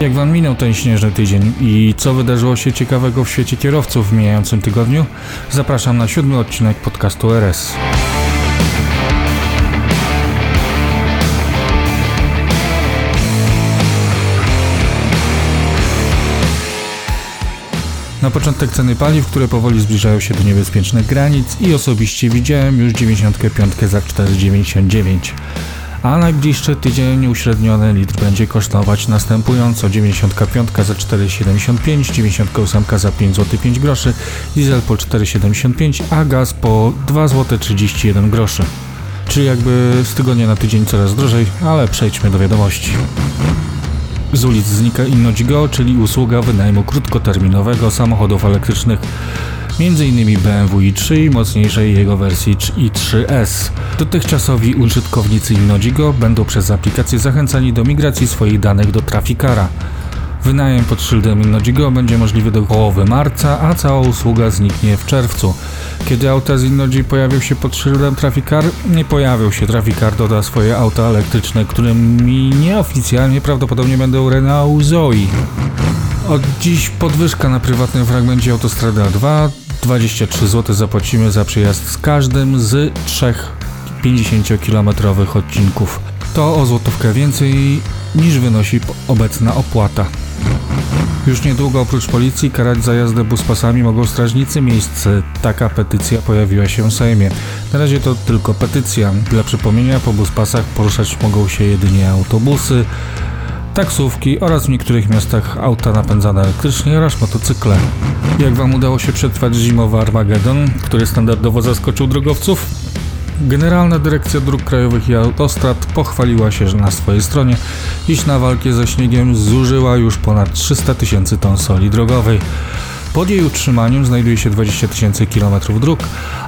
Jak wam minął ten śnieżny tydzień i co wydarzyło się ciekawego w świecie kierowców w mijającym tygodniu? Zapraszam na siódmy odcinek podcastu RS. Na początek ceny paliw, które powoli zbliżają się do niebezpiecznych granic i osobiście widziałem już 95 za 4,99 a najbliższy tydzień uśredniony litr będzie kosztować następująco 95 za 4,75, 98 za 5 zł 5 groszy, diesel po 4,75, a gaz po 2 zł 31 groszy. Czyli jakby z tygodnia na tydzień coraz drożej, ale przejdźmy do wiadomości. Z ulic znika InnoGo, czyli usługa wynajmu krótkoterminowego samochodów elektrycznych m.in. BMW i3 i mocniejszej jego wersji i3S. Dotychczasowi użytkownicy InnoGo będą przez aplikację zachęcani do migracji swoich danych do Trafikara. Wynajem pod szyldem InnoGo będzie możliwy do połowy marca, a cała usługa zniknie w czerwcu. Kiedy auta z Innogi pojawią się pod szyldem Traficar, nie pojawią się. Traficar doda swoje auta elektryczne, którymi nieoficjalnie prawdopodobnie będą Renault Zoe. Od dziś podwyżka na prywatnym fragmencie autostrady A2. 23 zł zapłacimy za przyjazd z każdym z trzech 50-kilometrowych odcinków. To o złotówkę więcej niż wynosi obecna opłata. Już niedługo oprócz policji karać za jazdę buspasami mogą strażnicy miejsce. Taka petycja pojawiła się w Sejmie. Na razie to tylko petycja. Dla przypomnienia po buspasach poruszać mogą się jedynie autobusy, taksówki oraz w niektórych miastach auta napędzane elektrycznie oraz motocykle. Jak Wam udało się przetrwać zimowy Armagedon, który standardowo zaskoczył drogowców? Generalna Dyrekcja Dróg Krajowych i Autostrad pochwaliła się na swojej stronie, iż na walkę ze śniegiem zużyła już ponad 300 tysięcy ton soli drogowej. Pod jej utrzymaniem znajduje się 20 tysięcy kilometrów dróg,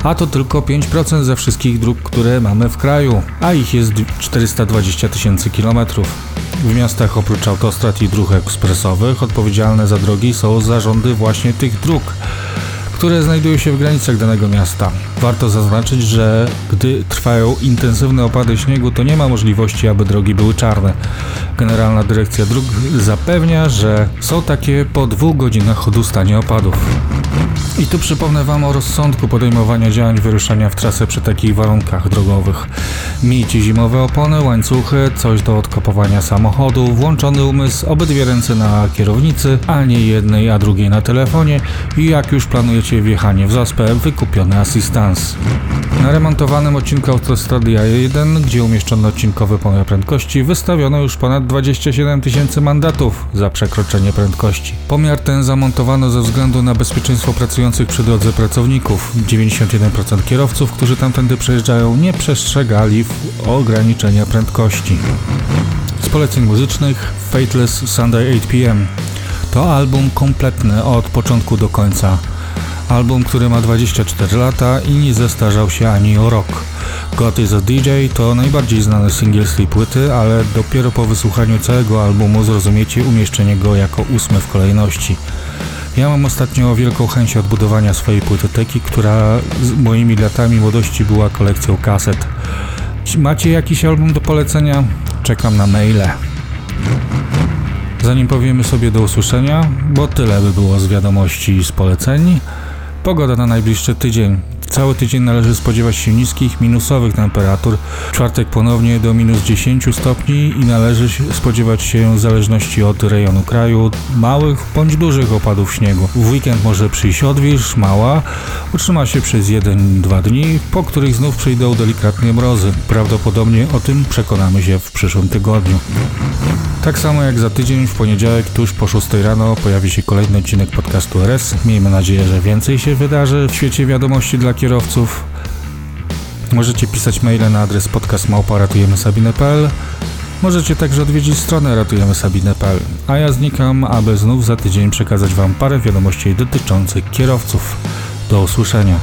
a to tylko 5% ze wszystkich dróg, które mamy w kraju, a ich jest 420 tysięcy kilometrów. W miastach oprócz autostrad i dróg ekspresowych odpowiedzialne za drogi są zarządy właśnie tych dróg które znajdują się w granicach danego miasta. Warto zaznaczyć, że gdy trwają intensywne opady śniegu, to nie ma możliwości, aby drogi były czarne. Generalna Dyrekcja Dróg zapewnia, że są takie po dwóch godzinach od ustania opadów. I tu przypomnę Wam o rozsądku podejmowania działań wyruszania w trasę przy takich warunkach drogowych. Miejcie zimowe opony, łańcuchy, coś do odkopowania samochodu, włączony umysł, obydwie ręce na kierownicy, a nie jednej, a drugiej na telefonie i jak już planujecie wjechanie w zaspę, wykupiony Na remontowanym odcinku autostrady A1, gdzie umieszczono odcinkowy pomiar prędkości, wystawiono już ponad 27 tysięcy mandatów za przekroczenie prędkości. Pomiar ten zamontowano ze względu na bezpieczeństwo pracujących przy drodze pracowników. 91% kierowców, którzy tamtędy przejeżdżają, nie przestrzegali ograniczenia prędkości. Z poleceń muzycznych Fateless Sunday 8 PM. To album kompletny od początku do końca. Album, który ma 24 lata i nie zestarzał się ani o rok. God is a DJ to najbardziej znany singiel z tej płyty, ale dopiero po wysłuchaniu całego albumu zrozumiecie umieszczenie go jako ósmy w kolejności. Ja mam ostatnio wielką chęć odbudowania swojej płytoteki, która z moimi latami młodości była kolekcją kaset. Macie jakiś album do polecenia? Czekam na maile. Zanim powiemy sobie do usłyszenia, bo tyle by było z wiadomości i z poleceń, pogoda na najbliższy tydzień. Cały tydzień należy spodziewać się niskich, minusowych temperatur. W czwartek ponownie do minus 10 stopni i należy spodziewać się w zależności od rejonu kraju małych bądź dużych opadów śniegu. W weekend może przyjść odwilż, mała, utrzyma się przez 1-2 dni, po których znów przyjdą delikatne mrozy. Prawdopodobnie o tym przekonamy się w przyszłym tygodniu. Tak samo jak za tydzień w poniedziałek tuż po 6 rano pojawi się kolejny odcinek podcastu RS. Miejmy nadzieję, że więcej się wydarzy w świecie wiadomości dla kierowców. Możecie pisać maile na adres podcastmałpa.ratujemysabinę.pl Możecie także odwiedzić stronę ratujemysabinę.pl A ja znikam, aby znów za tydzień przekazać Wam parę wiadomości dotyczących kierowców. Do usłyszenia.